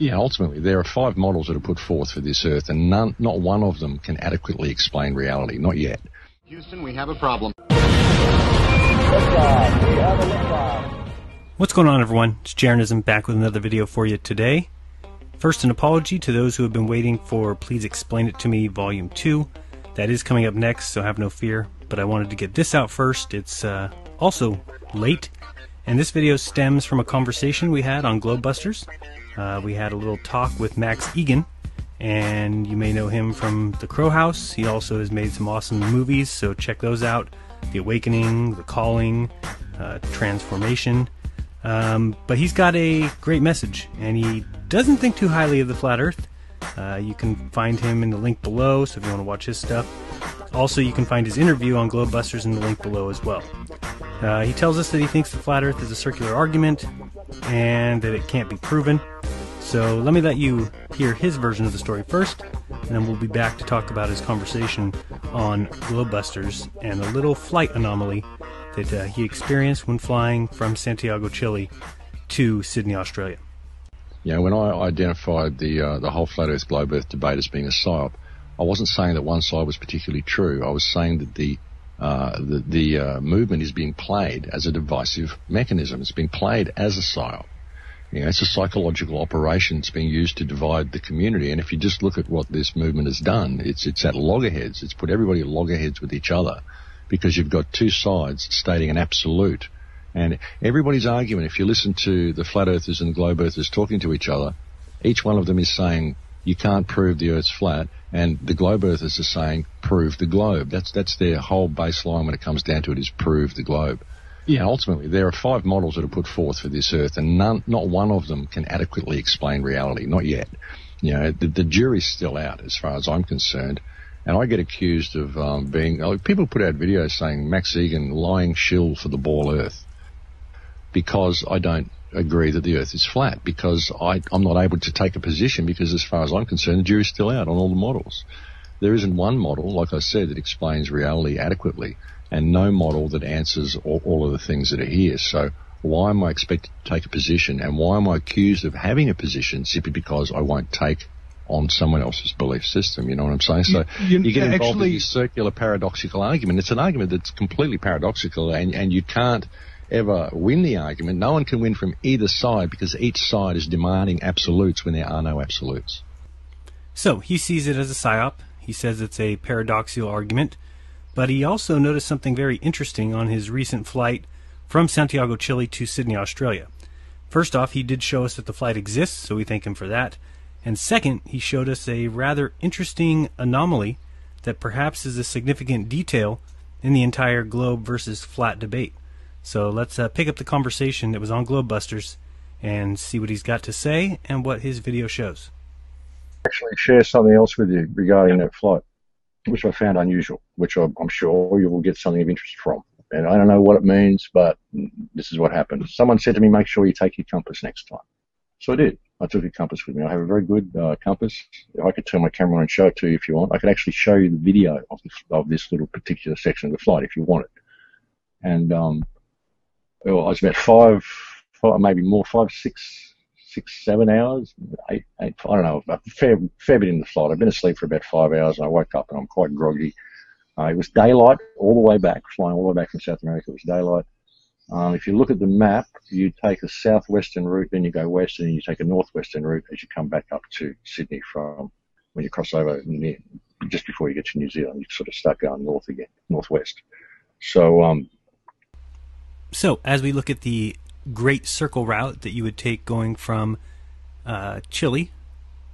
Yeah, ultimately, there are five models that are put forth for this Earth, and none, not one of them can adequately explain reality. Not yet. Houston, we have a problem. What's going on, everyone? It's Jeranism back with another video for you today. First, an apology to those who have been waiting for Please Explain It to Me Volume 2. That is coming up next, so have no fear. But I wanted to get this out first. It's uh, also late, and this video stems from a conversation we had on Globebusters. Uh, we had a little talk with Max Igan, and you may know him from The Crowhouse. He also has made some awesome movies, so check those out The Awakening, The Calling, uh, Transformation. Um, but he's got a great message, and he doesn't think too highly of the flat Earth. Uh, you can find him in the link below, so if you want to watch his stuff. Also, you can find his interview on Globebusters in the link below as well. Uh, he tells us that he thinks the flat Earth is a circular argument and that it can't be proven. So let me let you hear his version of the story first, and then we'll be back to talk about his conversation on Globebusters and a little flight anomaly that uh, he experienced when flying from Santiago, Chile to Sydney, Australia. Yeah, when I identified the uh, the whole flat Earth globe Earth debate as being a psyop, I wasn't saying that one side was particularly true. I was saying that the uh, the, the uh, movement is being played as a divisive mechanism. It's being played as a psyop. You know, it's a psychological operation. It's being used to divide the community. And if you just look at what this movement has done, it's it's at loggerheads. It's put everybody at loggerheads with each other because you've got two sides stating an absolute. And everybody's argument, if you listen to the flat earthers and the globe earthers talking to each other, each one of them is saying you can't prove the Earth's flat, and the globe earthers are saying prove the globe. That's that's their whole baseline when it comes down to it is prove the globe. Yeah, ultimately, there are five models that are put forth for this Earth, and none, not one of them can adequately explain reality. Not yet. You know, the, the jury's still out as far as I'm concerned. And I get accused of um, being. Like, people put out videos saying Max Igan lying shill for the ball Earth because I don't agree that the Earth is flat because I, I'm not able to take a position because, as far as I'm concerned, the jury's still out on all the models. There isn't one model, like I said, that explains reality adequately and no model that answers all, all of the things that are here. So why am I expected to take a position and why am I accused of having a position simply because I won't take on someone else's belief system. You know what I'm saying? So you, you get involved actually, in this circular paradoxical argument. It's an argument that's completely paradoxical, and and you can't ever win the argument. No one can win from either side because each side is demanding absolutes when there are no absolutes. So he sees it as a psyop. He says it's a paradoxical argument. But he also noticed something very interesting on his recent flight from Santiago, Chile to Sydney, Australia. First off, he did show us that the flight exists, so we thank him for that. And second, he showed us a rather interesting anomaly that perhaps is a significant detail in the entire globe versus flat debate. So let's uh, pick up the conversation that was on Globebusters and see what he's got to say and what his video shows. Actually, share something else with you regarding that flight which I found unusual, which I'm sure you will get something of interest from. And I don't know what it means, but this is what happened. Someone said to me, make sure you take your compass next time. So I did. I took a compass with me. I have a very good uh, compass. I could turn my camera on and show it to you if you want. I could actually show you the video of this, of this little particular section of the flight if you want it. And um, well, I was about five, five, maybe more, five, six, six, seven hours, eight, eight, I don't know, a fair, fair bit in the flight. I've been asleep for about five hours and I woke up and I'm quite groggy. Uh, it was daylight all the way back, flying all the way back from South America. It was daylight. Um, if you look at the map, you take a southwestern route, then you go west, and you take a northwestern route as you come back up to Sydney from when you cross over near, just before you get to New Zealand. You sort of start going north again, northwest. So, um, so as we look at the great circle route that you would take going from uh, Chile,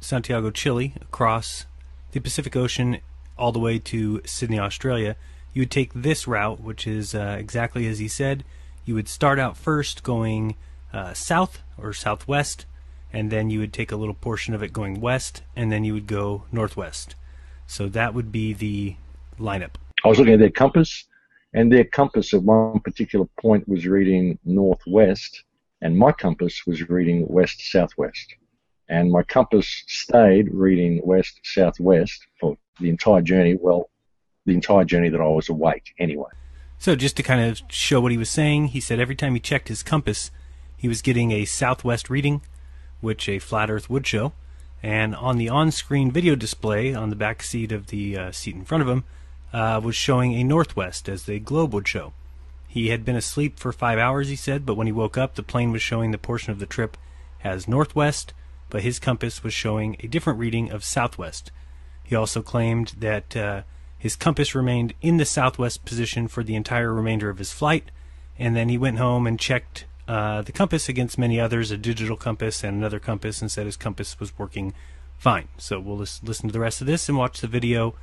Santiago, Chile, across the Pacific Ocean all the way to Sydney, Australia. You would take this route, which is uh, exactly as he said. You would start out first going uh, south or southwest, and then you would take a little portion of it going west, and then you would go northwest. So that would be the lineup. I was looking at their compass, and their compass at one particular point was reading northwest, and my compass was reading west southwest. And my compass stayed reading west southwest for the entire journey. Well, the entire journey that I was awake, anyway. So, just to kind of show what he was saying, he said every time he checked his compass, he was getting a southwest reading, which a flat Earth would show. And on the on-screen video display on the back seat of the uh, seat in front of him uh, was showing a northwest as the globe would show. He had been asleep for five hours, he said, but when he woke up, the plane was showing the portion of the trip as northwest, but his compass was showing a different reading of southwest. He also claimed that uh, his compass remained in the southwest position for the entire remainder of his flight, and then he went home and checked uh, the compass against many others, a digital compass and another compass, and said his compass was working fine. So we'll listen to the rest of this and watch the video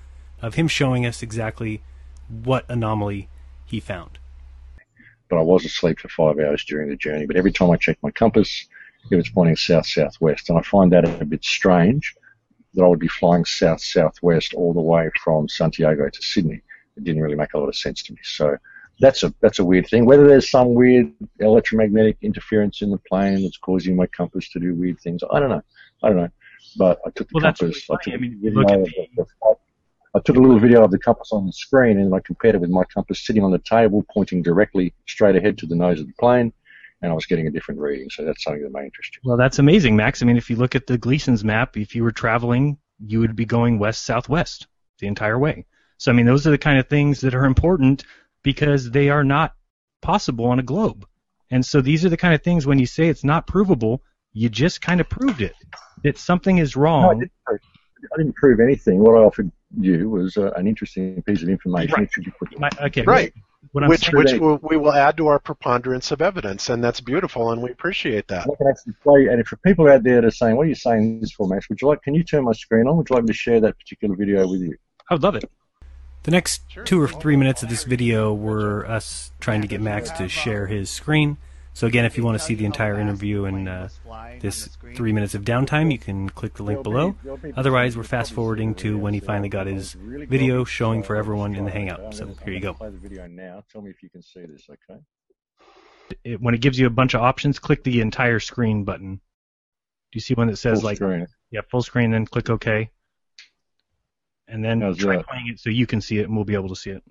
of him showing us exactly what anomaly he found but I was asleep for five hours during the journey. But every time I checked my compass, it was pointing south southwest, and I find that a bit strange that I would be flying south southwest all the way from Santiago to Sydney. It didn't really make a lot of sense to me. So that's a that's a weird thing. Whether there's some weird electromagnetic interference in the plane that's causing my compass to do weird things, I don't know. I don't know. But I took the well, compass. Really I took I mean, look at the, the, I took a little video of the compass on the screen and I compared it with my compass sitting on the table pointing directly straight ahead to the nose of the plane and I was getting a different reading. So that's something that may interest you. Well, that's amazing, Max. I mean, if you look at the Gleason's map, if you were traveling, you would be going west southwest the entire way. So, I mean, those are the kind of things that are important because they are not possible on a globe. And so these are the kind of things when you say it's not provable, you just kind of proved it. That something is wrong. No, I, didn't prove, I didn't prove anything. What I offered you was uh, an interesting piece of information. Right. should be put My, okay. Right. which which we'll, we will add to our preponderance of evidence, and that's beautiful, and we appreciate that. I can actually play, and for people out there that are saying, "What are you saying this for, Max?" Would you like? Can you turn my screen on? Would you like me to share that particular video with you? I would love it. The next two or three minutes of this video were us trying to get Max to share his screen. So again, if you want to see the entire interview and uh, this three minutes of downtime, you can click the link below. Otherwise, we're fast forwarding to when he finally got his video showing for everyone in the Hangout. So here you go. Play the video now. Tell me if you can see this, okay? It, when it gives you a bunch of options, click the entire screen button. Do you see one that says full like screen. yeah full screen? Then click OK, and then How's try that? playing it so you can see it and we'll be able to see it.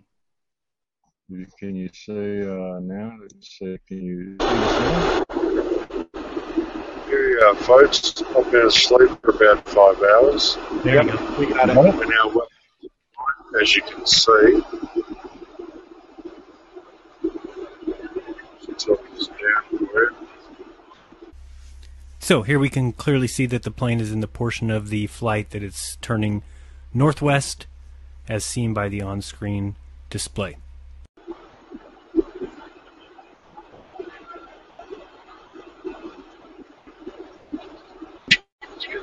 Can you see uh, now? Let's see. Can you? Can Yeah, uh, folks, I've been asleep for about five hours. There you go. We got it. We're now, well, as you can see, top is down there. So here we can clearly see that the plane is in the portion of the flight that it's turning northwest as seen by the on-screen display. Daylight all the way. As you can see, it's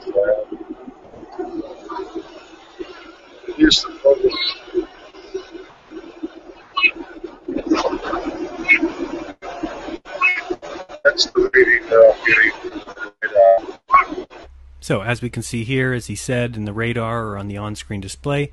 cloud. Here's the. That's the reading So as we can see here, as he said in the radar or on the on-screen display,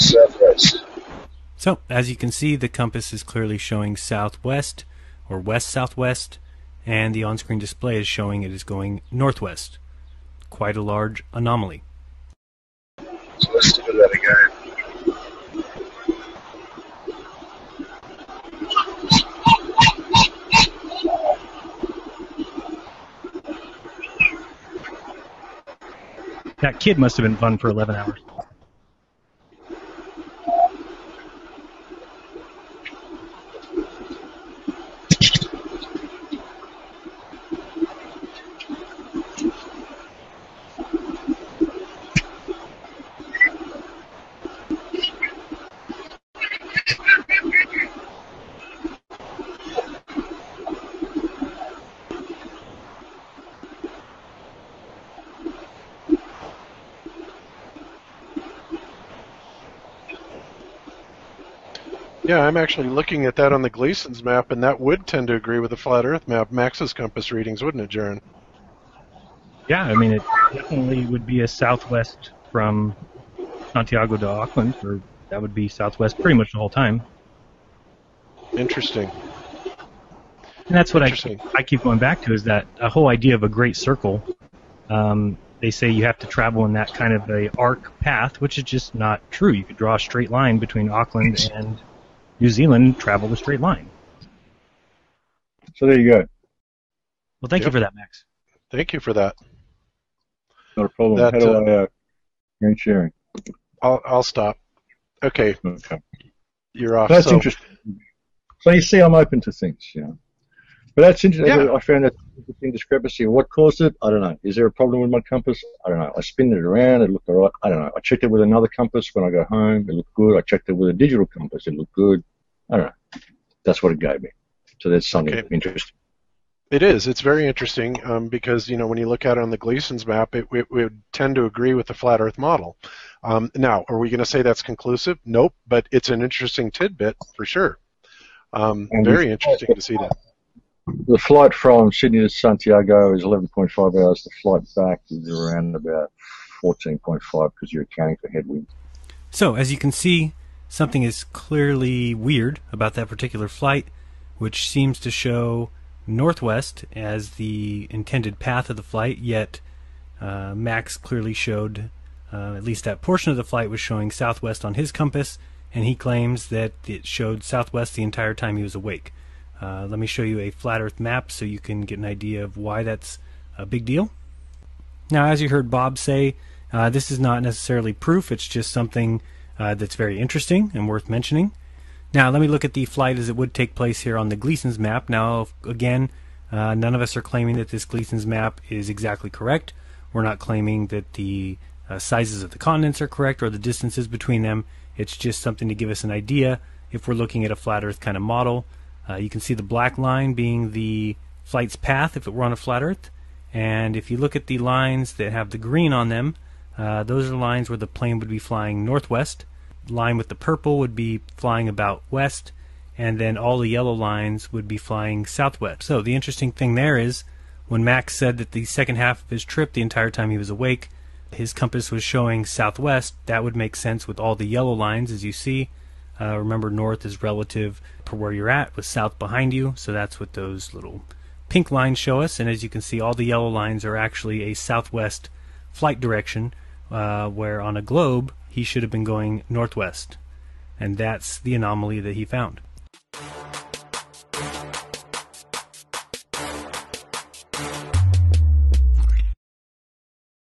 southwest. So as you can see, the compass is clearly showing southwest or west-southwest, and the on-screen display is showing it is going northwest. Quite a large anomaly. So let's do that again. That kid must have been fun for 11 hours. Yeah, I'm actually looking at that on the Gleason's map, and that would tend to agree with the flat Earth map, Max's compass readings, wouldn't it, Jeran? Yeah, I mean, it definitely would be a southwest from Santiago to Auckland, or that would be southwest pretty much the whole time. Interesting. And that's what I keep, I keep going back to is that a whole idea of a great circle. Um, they say you have to travel in that kind of a arc path, which is just not true. You could draw a straight line between Auckland and New Zealand, and travel the straight line. So there you go. Well, thank yep. you for that, Max. Thank you for that. Not a problem. That, How do uh, I uh, sharing? I'll, I'll stop. Okay. Okay. You're off. That's so. interesting. So you see, I'm open to things, you know. But that's interesting. Yeah. I found that interesting discrepancy. What caused it? I don't know. Is there a problem with my compass? I don't know. I spin it around. It looked all right. I don't know. I checked it with another compass when I got home. It looked good. I checked it with a digital compass. It looked good. I don't know. That's what it gave me. So that's something okay. interesting. It is. It's very interesting um, because you know when you look at it on the Gleason's map, it, it, it would tend to agree with the flat Earth model. Um, now, are we going to say that's conclusive? Nope. But it's an interesting tidbit for sure. Um, very interesting to see that. The flight from Sydney to Santiago is 11.5 hours. The flight back is around about 14.5 because you're accounting for headwind. So, as you can see, something is clearly weird about that particular flight, which seems to show northwest as the intended path of the flight, yet uh, Max clearly showed, uh, at least that portion of the flight was showing southwest on his compass, and he claims that it showed southwest the entire time he was awake. Uh, let me show you a flat earth map so you can get an idea of why that's a big deal. Now, as you heard Bob say, uh, this is not necessarily proof, it's just something uh, that's very interesting and worth mentioning. Now, let me look at the flight as it would take place here on the Gleason's map. Now, again, uh, none of us are claiming that this Gleason's map is exactly correct. We're not claiming that the uh, sizes of the continents are correct or the distances between them. It's just something to give us an idea if we're looking at a flat Earth kind of model. Uh, you can see the black line being the flight's path if it were on a flat Earth. And if you look at the lines that have the green on them, uh, those are lines where the plane would be flying northwest. Line with the purple would be flying about west, and then all the yellow lines would be flying southwest. So the interesting thing there is when Max said that the second half of his trip, the entire time he was awake, his compass was showing southwest, that would make sense with all the yellow lines as you see. Uh, remember, north is relative to where you're at, with south behind you, so that's what those little pink lines show us. And as you can see, all the yellow lines are actually a southwest flight direction, uh, where on a globe he should have been going northwest. And that's the anomaly that he found.